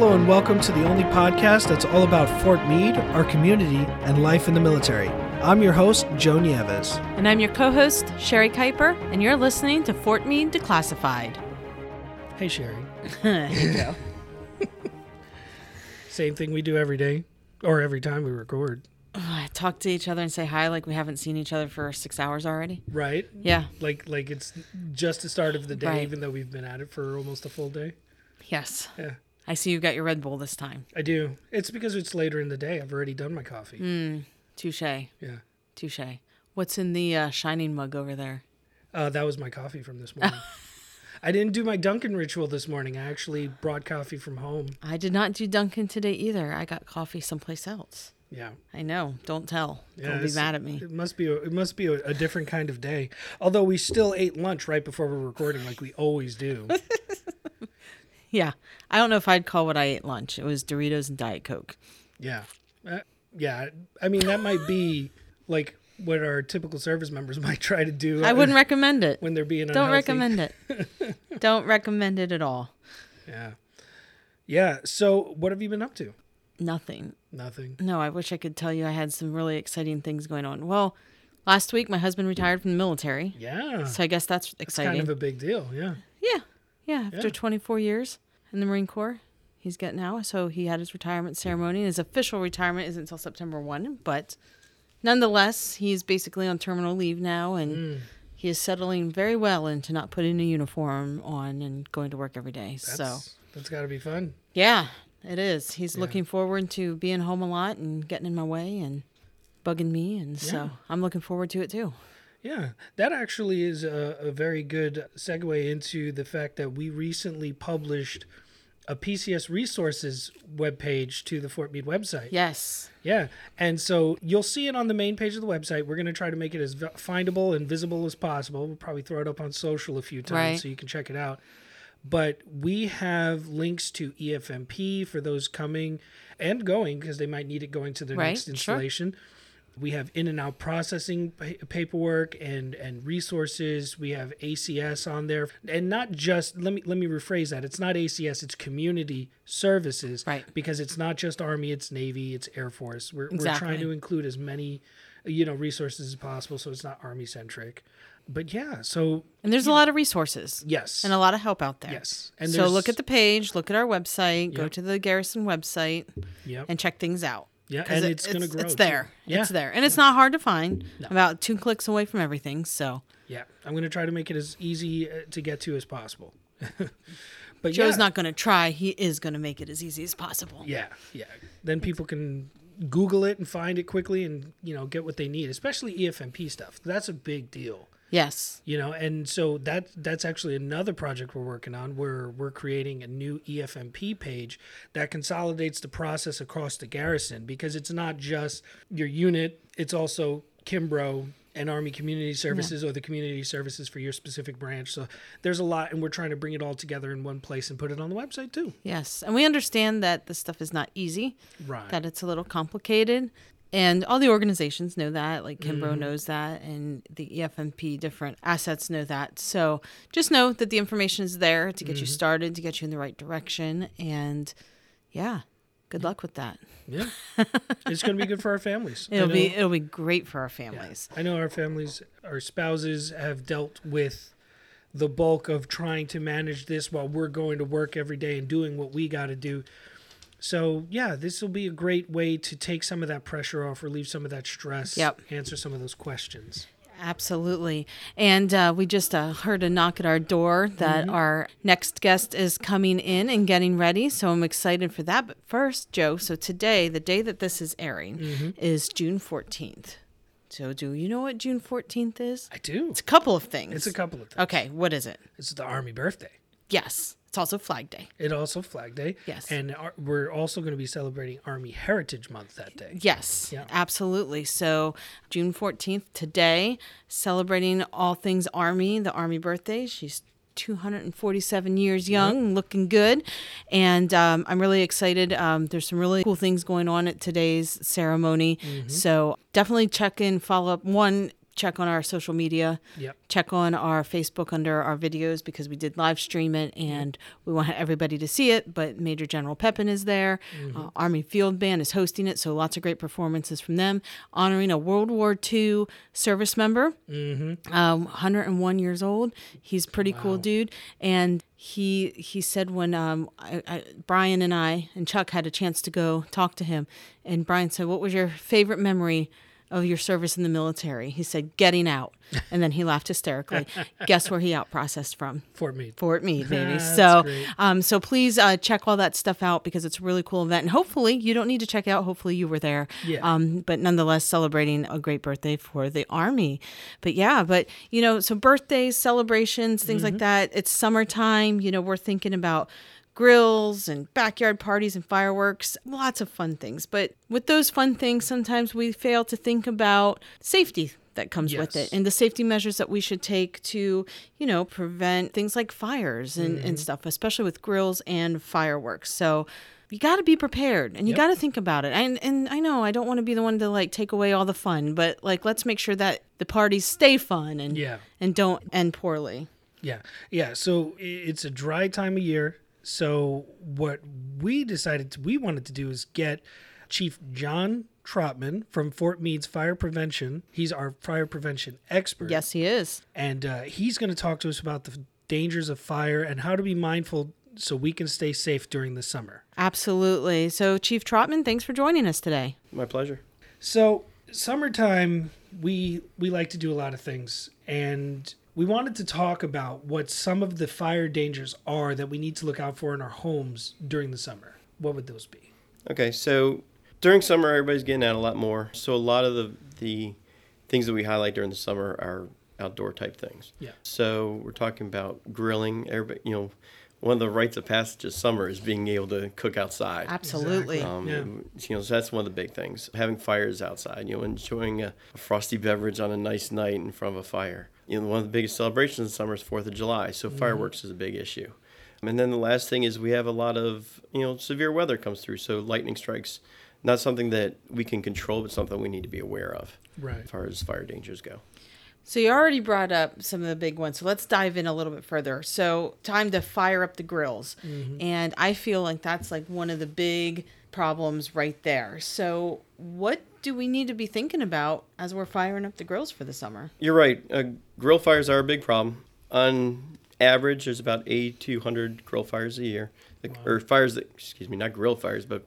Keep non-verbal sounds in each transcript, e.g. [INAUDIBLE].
Hello, and welcome to the only podcast that's all about Fort Meade, our community, and life in the military. I'm your host, Joe Nieves. And I'm your co host, Sherry Kuiper, and you're listening to Fort Meade Declassified. Hey, Sherry. Here you go. Same thing we do every day, or every time we record, Talk to each other and say hi like we haven't seen each other for six hours already. right? Yeah. Like, like it's just the start of the day, Right. even though we've been at it for almost a full day. Yes. Yeah, I see you got your Red Bull this time. I do. It's because it's later in the day. I've already done my coffee. Mm. Touche. Yeah. Touche. What's in the uh, shining mug over there? Uh, that was my coffee from this morning. [LAUGHS] I didn't do my Dunkin' ritual this morning. I actually brought coffee from home. I did not do Dunkin' today either. I got coffee someplace else. Yeah. I know. Don't tell. Yeah, Don't be mad at me. It must be a, it must be a, a different kind of day. Although we still ate lunch right before we're recording, like we always do. [LAUGHS] Yeah. I don't know if I'd call what I ate lunch. It was Doritos and Diet Coke. yeah, uh, yeah. I mean, that might be like what our typical service members [LAUGHS] might try to do. I uh, wouldn't recommend it. when they're being Don't unhealthy. recommend it. [LAUGHS] Don't recommend it at all. Yeah, yeah. So, what have you been up to? Nothing. Nothing. No, I wish I could tell you I had some really exciting things going on. Well, last week my husband retired from the military. Yeah, So I guess that's it's exciting. kind of a big deal. Yeah, yeah. Yeah. After Yeah. 24 years in the Marine Corps, he's getting out. So he had his retirement ceremony. His official retirement isn't until September 1, but nonetheless, he's basically on terminal leave now and Mm. he is settling very well into not putting a uniform on and going to work every day. that's so, that's got to be fun. yeah, it is. He's Yeah. looking forward to being home a lot and getting in my way and bugging me. And Yeah. so I'm looking forward to it too. Yeah, that actually is a, a very good segue into the fact that we recently published a PCS resources webpage to the Fort Meade website. Yes. Yeah, and so you'll see it on the main page of the website. We're going to try to make it as findable and visible as possible. We'll probably throw it up on social a few times Right. so you can check it out. But we have links to EFMP for those coming and going because they might need it going to their Right, next sure. We have in and out processing pa- paperwork and and resources. We have ACS on there, and not just let me let me rephrase that. It's not ACS. It's community services, Right. Because it's not just Army. It's Navy. It's Air Force. We're we're trying to include as many, you know, resources as possible, so it's not Army centric. But yeah, so And there's a lot of resources yes, and a lot of help out there. yes, and so look at the page, look at our website, go to the Garrison website, yep, and check things out. Yeah, and it- it's, gonna grow. It's there. Yeah, It's there. And it's not hard to find. No. About two clicks away from everything. So yeah. I'm gonna try to make it as easy uh, to get to as possible. [LAUGHS] but Joe's yeah, not going to try. He is going to make it as easy as possible. Yeah, yeah. Then people can Google it and find it quickly, and you know get what they need, especially EFMP stuff. That's a big deal. Yes. you know and so that that's actually another project we're working on where we're creating a new efmp page that consolidates the process across the garrison because it's not just your unit it's also kimbrough and army community services or the community services for your specific branch so there's a lot and we're trying to bring it all together in one place and put it on the website too Yes. And we understand that this stuff is not easy, right that it's a little complicated. And all the organizations know that, like Kimbrough Mm-hmm. knows that, and the EFMP different assets know that. So just know that the information is there to get Mm-hmm. you started, to get you in the right direction. And yeah, good luck with that. yeah [LAUGHS] it's going to be good for our families It'll be it'll be great for our families. I know our families, our spouses have dealt with the bulk of trying to manage this while we're going to work every day and doing what we got to do. So, yeah, this will be a great way to take some of that pressure off, relieve some of that stress, Yep. answer some of those questions. Absolutely. And uh, we just uh, heard a knock at our door that Mm-hmm. our next guest is coming in and getting ready. So I'm excited for that. But first, Joe, so today, the day that this is airing, Mm-hmm. is June 14th. So do you know what June 14th is? I do. It's a couple of things. It's a couple of things. Okay, what is it? It's the Army birthday. Yes, it's also Flag Day. It also Flag Day. Yes. And our, we're also going to be celebrating Army Heritage Month that day. Yes, Yeah. absolutely. So, June 14th, today, celebrating all things Army, the Army birthday. She's 247 years young, looking good. And um, I'm really excited. Um, there's some really cool things going on at today's ceremony. So, definitely check in, follow up. One, check on our social media. Yep. Check on our Facebook under our videos because we did live stream it and we want everybody to see it. But Major General Pepin is there. Uh, Army Field Band is hosting it, so lots of great performances from them, honoring a World War II service member, um, 101 years old. He's pretty cool dude, and he he said when um, I, I, Brian and I and Chuck had a chance to go talk to him, and Brian said, "What was your favorite memory?" Of your service in the military, he said, "Getting out," and then he laughed hysterically. [LAUGHS] Guess where he out processed from? Fort Meade. Fort Meade, baby. So, um, so please uh, check all that stuff out because it's a really cool event, and hopefully you don't need to check it out. Hopefully you were there. Yeah. Um, but nonetheless, celebrating a great birthday for the Army. But yeah, but you know, so birthdays, celebrations, things like that. It's summertime. You know, we're thinking about grills and backyard parties and fireworks, lots of fun things. But with those fun things, sometimes we fail to think about safety that comes with it and the safety measures that we should take to, you know, prevent things like fires and, Mm-hmm. and stuff, especially with grills and fireworks. So you got to be prepared and you Yep. got to think about it. And and I know I don't want to be the one to like take away all the fun, but like let's make sure that the parties stay fun and Yeah. and don't end poorly. Yeah, yeah. So it's a dry time of year. So what we decided to, we wanted to do is get Chief John Trottman from Fort Meade's Fire Prevention. He's our fire prevention expert. Yes, he is. and uh, he's going to talk to us about the dangers of fire and how to be mindful so we can stay safe during the summer. Absolutely. So Chief Trottman, thanks for joining us today. My pleasure. So summertime, we we like to do a lot of things, and we wanted to talk about what some of the fire dangers are that we need to look out for in our homes during the summer. What would those be? Okay, so during summer, everybody's getting out a lot more. So a lot of the the things that we highlight during the summer are outdoor type things. Yeah. So we're talking about grilling. Everybody, you know, one of the rites of passage of summer is being able to cook outside. Absolutely. Exactly. Um, Yeah. You know, so that's one of the big things. Having fires outside, you know, enjoying a, a frosty beverage on a nice night in front of a fire. You know, one of the biggest celebrations in summer is Fourth of July, so mm-hmm. fireworks is a big issue. And then the last thing is we have a lot of you know severe weather comes through, so lightning strikes. Not something that we can control, but something we need to be aware of Right. as far as fire dangers go. So you already brought up some of the big ones. So let's dive in a little bit further. So time to fire up the grills. Mm-hmm. And I feel like that's like one of the big problems right there. So what do we need to be thinking about as we're firing up the grills for the summer? You're right. Uh, grill fires are a big problem. On average, there's about 80 to 100 grill fires a year, that- or fires that, excuse me, not grill fires, but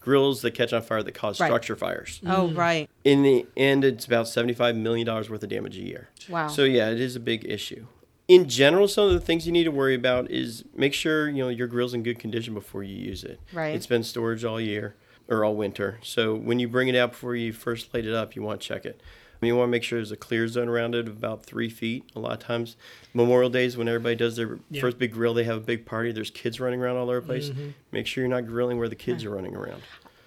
grills that catch on fire that cause Right. structure fires. Oh, right. In the end, it's about 75 million dollars worth of damage a year. Wow. So yeah, it is a big issue. In general, some of the things you need to worry about is make sure you know your grill's in good condition before you use it. Right. It's been storage all year or all winter. So when you bring it out before you first light it up, you want to check it. I mean, you want to make sure there's a clear zone around it of about three feet. A lot of times, Memorial Days when everybody does their Yeah. first big grill, they have a big party. There's kids running around all over the place. Mm-hmm. Make sure you're not grilling where the kids are running around.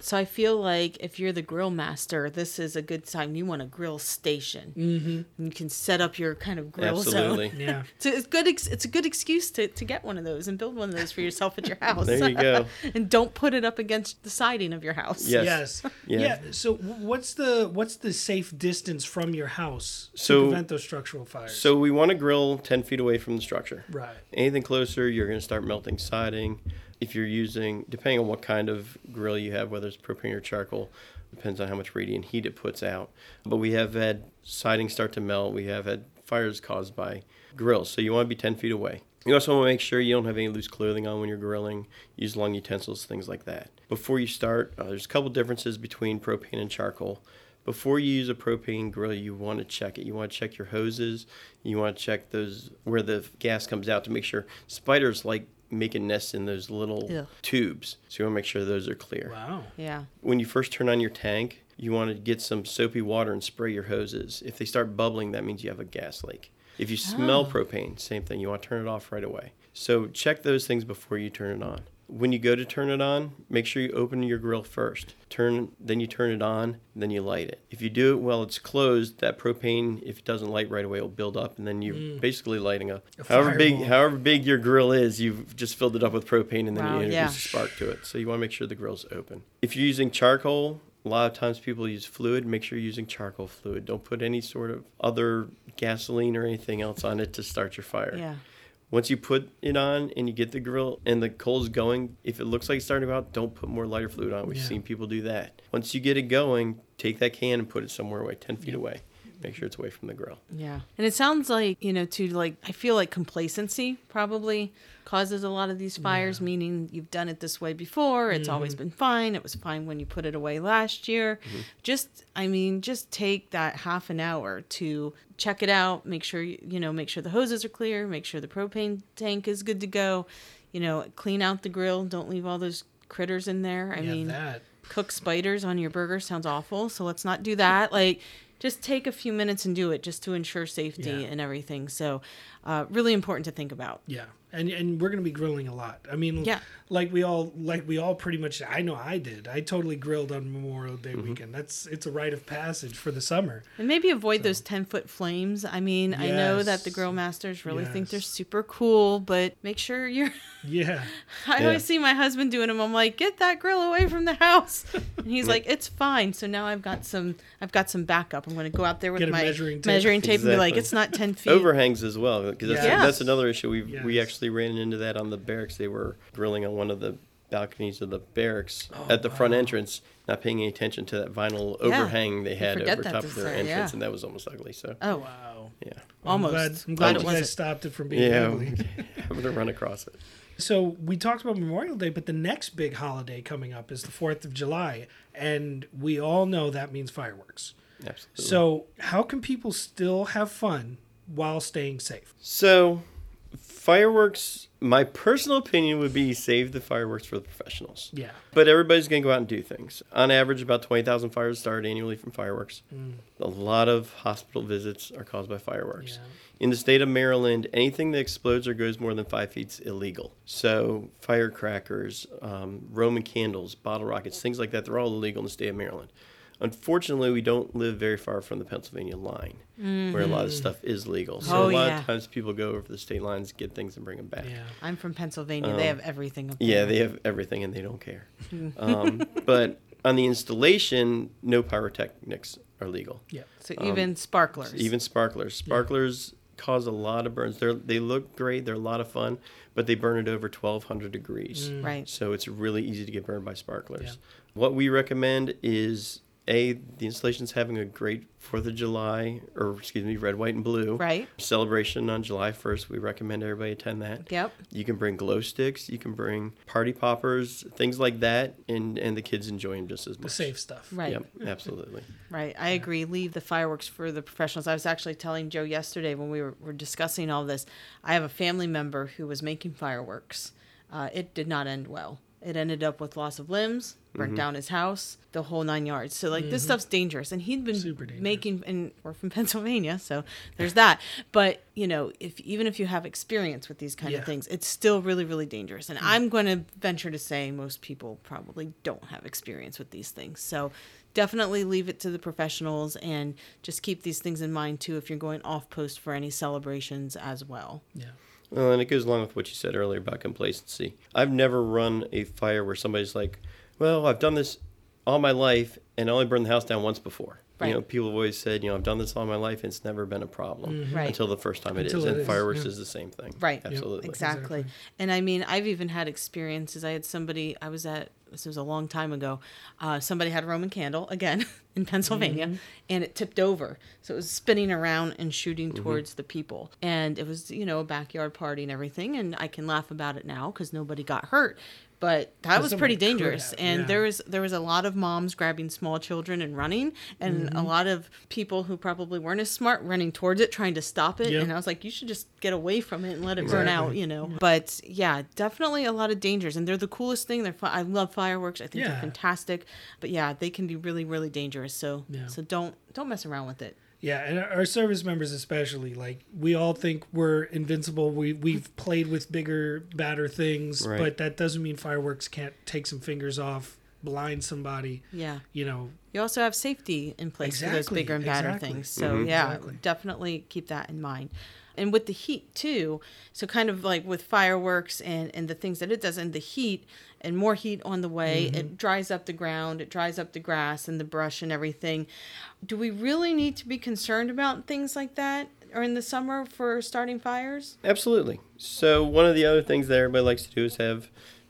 So I feel like if you're the grill master, this is a good time. You want a grill station. Mm-hmm. You can set up your kind of grill Absolutely. zone. [LAUGHS] Yeah. So it's good. Ex- it's a good excuse to, to get one of those and build one of those for yourself at your [LAUGHS] house. There you go. [LAUGHS] and don't put it up against the siding of your house. Yes. Yes. Yeah. Yeah. So what's the what's the safe distance from your house So- to prevent those structural fires? So we want to grill 10 feet away from the structure. right. Anything closer, you're going to start melting siding. If you're using, depending on what kind of grill you have, whether it's propane or charcoal, depends on how much radiant heat it puts out. But we have had siding start to melt. We have had fires caused by grills. So you want to be 10 feet away. You also want to make sure you don't have any loose clothing on when you're grilling. Use long utensils, things like that. Before you start, uh, there's a couple differences between propane and charcoal. Before you use a propane grill, you want to check it. You want to check your hoses. You want to check those where the gas comes out to make sure spiders like making nests in those little Ugh. tubes. So you want to make sure those are clear. Wow. Yeah. When you first turn on your tank, you want to get some soapy water and spray your hoses. If they start bubbling, that means you have a gas leak. If you smell ah. propane, same thing. You want to turn it off right away. So check those things before you turn it on. When you go to turn it on, make sure you open your grill first. Turn, then you turn it on, then you light it. If you do it while it's closed, that propane, if it doesn't light right away, will build up, and then you're mm. basically lighting a, A however big, however big your grill is, you've just filled it up with propane, and then Wow, you introduce yeah. a spark to it. So you want to make sure the grill's open. If you're using charcoal, A lot of times people use fluid. Make sure you're using charcoal fluid. Don't put any sort of other gasoline or anything else on it to start your fire. Yeah. Once you put it on and you get the grill and the coals going, if it looks like it's starting out, don't put more lighter fluid on. We've Yeah. seen people do that. Once you get it going, take that can and put it somewhere away, 10 feet away. Make sure it's away from the grill. Yeah. And it sounds like, you know, to like, I feel like complacency probably causes a lot of these fires, meaning you've done it this way before. It's mm-hmm. always been fine. It was fine when you put it away last year. Mm-hmm. Just, I mean, just take that half an hour to check it out, make sure, you you know, make sure the hoses are clear, make sure the propane tank is good to go, you know, clean out the grill. Don't leave all those critters in there. I yeah, mean, that. cook spiders on your burger sounds awful so let's not do that like just take a few minutes and do it just to ensure safety Yeah. and everything so uh, really important to think about Yeah, and and we're gonna be grilling a lot. I mean, Yeah. like we all like we all pretty much. I know I did. I totally grilled on Memorial Day Mm-hmm. weekend. That's it's a rite of passage for the summer. and maybe avoid those 10 foot flames i mean i know that the grill masters really think they're super cool but make sure you're Yeah, [LAUGHS] i Yeah. always see my husband doing them i'm like get that grill away from the house [LAUGHS] and he's like it's fine so now i've got some i've got some backup i'm going to go out there with Get my measuring tape. measuring tape and be like it's not 10 [LAUGHS] feet Overhangs as well, because that's, Yes. that's another issue. We we actually ran into that on the barracks. They were grilling on one of the balconies of the barracks Oh, at the front wow. entrance, not paying any attention to that vinyl Yeah. overhang they had forget over that top of their dessert, entrance, yeah. and that was almost ugly. So oh wow. yeah, Almost. I'm glad, I'm Glad glad it you wasn't. stopped it from being ugly. [LAUGHS] I'm gonna run across it. So we talked about Memorial Day, but the next big holiday coming up is the Fourth of July, and we all know that means fireworks. Absolutely. So how can people still have fun while staying safe? So, fireworks. My personal opinion would be save the fireworks for the professionals. Yeah. But everybody's going to go out and do things. On average, about 20,000 fires start annually from fireworks. Mm. A lot of hospital visits are caused by fireworks. Yeah. In the state of Maryland, anything that explodes or goes more than five feet is illegal. So, firecrackers, um, Roman candles, bottle rockets, things like that, they're all illegal in the state of Maryland. Unfortunately, we don't live very far from the Pennsylvania line, where a lot of stuff is legal. So, Oh, a lot yeah. of times people go over the state lines, get things, and bring them back. Yeah. I'm from Pennsylvania. they have everything. Up Um, Yeah, there. they have everything and they don't care. um, [LAUGHS] but on the installation, no pyrotechnics are legal. Yeah. So even sparklers. Um, Even sparklers. Sparklers cause a lot of burns. They they look great. They're a lot of fun, but they burn at over 1200 degrees. right. So it's really easy to get burned by sparklers. Yeah. What we recommend is a the installation's having a great Fourth of July, or excuse me, red, white, and blue Right. celebration on July 1st. We recommend everybody attend that. Yep. You can bring glow sticks, you can bring party poppers, things like that, and and the kids enjoy them just as much. The safe stuff. Right. Yep, absolutely. [LAUGHS] Right. I agree. Leave the fireworks for the professionals. I was actually telling Joe yesterday when we were, were discussing all this. I have a family member who was making fireworks. Uh, it did not end well. It ended up with loss of limbs, burnt mm-hmm. down his house, the whole nine yards. So like this mm-hmm. stuff's dangerous, and he'd been Super dangerous. making. And we're from [LAUGHS] Pennsylvania, so there's that. But you know, if even if you have experience with these kind Yeah. of things, it's still really really dangerous. And mm-hmm. I'm going to venture to say most people probably don't have experience with these things. So definitely leave it to the professionals and just keep these things in mind too if you're going off post for any celebrations as well. Yeah. Well, and it goes along with what you said earlier about complacency. I've never run a fire where somebody's like, "Well, I've done this all my life and I only burned the house down once before." Right. You know, people have always said, "You know, I've done this all my life and it's never been a problem mm-hmm. Right. until the first time it is." Until it And is, fireworks yeah. is the same thing. Right. Yep, Absolutely. Exactly. Exactly. And I mean, I've even had experiences. I had somebody, I was at, this was a long time ago, uh, somebody had a Roman candle, again, [LAUGHS] in Pennsylvania, Mm-hmm. and it tipped over. So it was spinning around and shooting Mm-hmm. towards the people. And it was, you know, a backyard party and everything. And I can laugh about it now because nobody got hurt. But that was pretty dangerous, have, and yeah. there was there was a lot of moms grabbing small children and running, and Mm-hmm. a lot of people who probably weren't as smart running towards it, trying to stop it. Yep. And I was like, you should just get away from it and let it burn out, you know. But yeah, definitely a lot of dangers, and they're the coolest thing. They're. I love fireworks. I think Yeah. they're fantastic. But yeah, they can be really, really dangerous. So Yeah. so don't don't mess around with it. Yeah, and our service members especially, like we all think we're invincible. We we've played with bigger, badder things, Right. but that doesn't mean fireworks can't take some fingers off blind somebody. Yeah. You know, You also have safety in place for those bigger and badder exactly. things. So mm-hmm. yeah, Exactly. definitely keep that in mind. And with the heat too, so kind of like with fireworks and and the things that it does, and the heat and more heat on the way, Mm-hmm. it dries up the ground, it dries up the grass and the brush and everything. Do we really need to be concerned about things like that or in the summer for starting fires? Absolutely. So one of the other things that everybody likes to do is have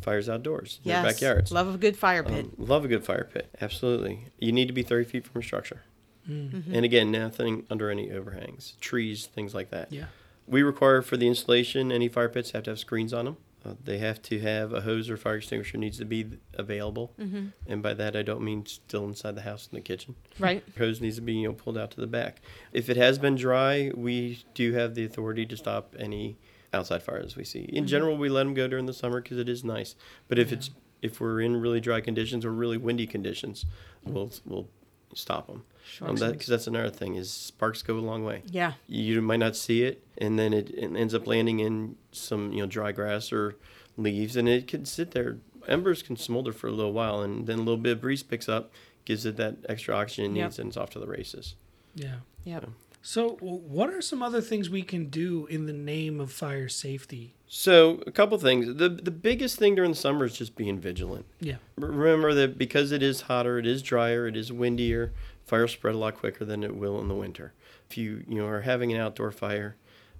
fires outdoors in Yes. their backyards. Love a good fire pit. Um, love a good fire pit. Absolutely. You need to be 30 feet from a structure. Mm-hmm. And again, nothing under any overhangs, trees, things like that. yeah. We require for the installation, any fire pits have to have screens on them. Uh, they have to have a hose or fire extinguisher needs to be available. Mm-hmm. And by that, I don't mean still inside the house in the kitchen. Right. Hose needs to be you know pulled out to the back. If it has been dry, we do have the authority to stop any outside fires we see. In general, we let them go during the summer because it is nice. But if it's if we're in really dry conditions or really windy conditions, we'll we'll stop them. Sure. Um, that, cause that's another thing is sparks go a long way. Yeah. You might not see it, and then it, it ends up landing in some you know dry grass or leaves, and it can sit there. Embers can smolder for a little while, and then a little bit of breeze picks up, gives it that extra oxygen it Yep. needs, and it's off to the races. Yeah. Yep. So, w- what are some other things we can do in the name of fire safety? So a couple things. The the biggest thing during the summer is just being vigilant. Yeah. Remember that because it is hotter, it is drier, it is windier, fire spread a lot quicker than it will in the winter. If you you know are having an outdoor fire,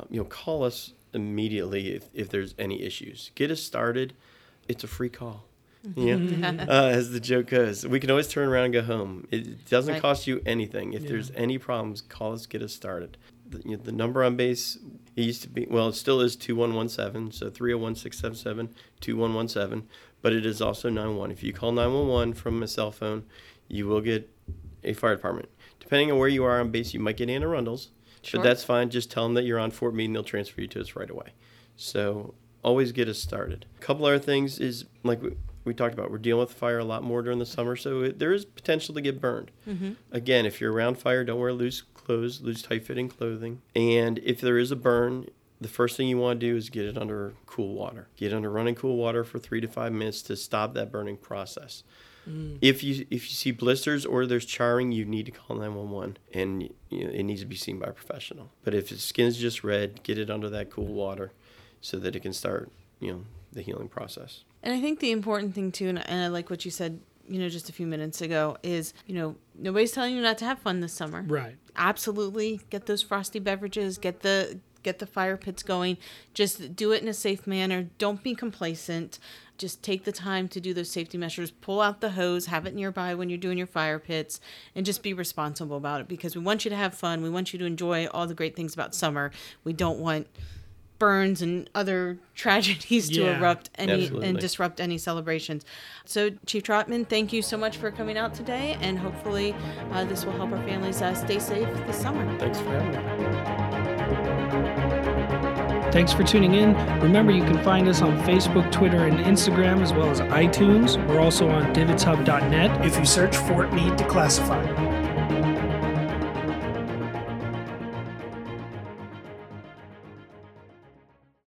um, you know call us immediately if, if there's any issues. Get us started. It's a free call. [LAUGHS] Yeah, uh, as the joke goes, we can always turn around and go home. It doesn't Right. cost you anything. If Yeah. there's any problems, call us. Get us started. The, you know, the number on base it used to be well, it still is two one one seven. So three zero one six seven seven two one one seven. But it is also nine one. If you call nine one one from a cell phone, you will get a fire department. Depending on where you are on base, you might get Anne Arundels, Sure. but that's fine. Just tell them that you're on Fort Meade, and they'll transfer you to us right away. So always get us started. A couple other things is like we, we talked about. We're dealing with fire a lot more during the summer, so it, there is potential to get burned. Mm-hmm. Again, if you're around fire, don't wear loose clothes, loose tight-fitting clothing. And if there is a burn, the first thing you want to do is get it under cool water. Get under running cool water for three to five minutes to stop that burning process. Mm. If you if you see blisters or there's charring, you need to call 911, and you know, it needs to be seen by a professional. But if the skin's just red, get it under that cool water, so that it can start you know the healing process. And I think the important thing too, and and I like what you said, you know, just a few minutes ago, is you know nobody's telling you not to have fun this summer. Right. Absolutely, get those frosty beverages, get the get the fire pits going. Just do it in a safe manner. Don't be complacent. Just take the time to do those safety measures. Pull out the hose, have it nearby when you're doing your fire pits, and just be responsible about it because we want you to have fun. We want you to enjoy all the great things about summer. We don't want burns and other [LAUGHS] tragedies to Yeah, erupt any absolutely. and disrupt any celebrations. So, Chief Trottman, thank you so much for coming out today, and hopefully, uh, this will help our families uh, stay safe this summer. Thanks for having me. Thanks for tuning in. Remember, you can find us on Facebook, Twitter, and Instagram, as well as iTunes. We're also on dvidshub.net if you search Fort Meade Declassified.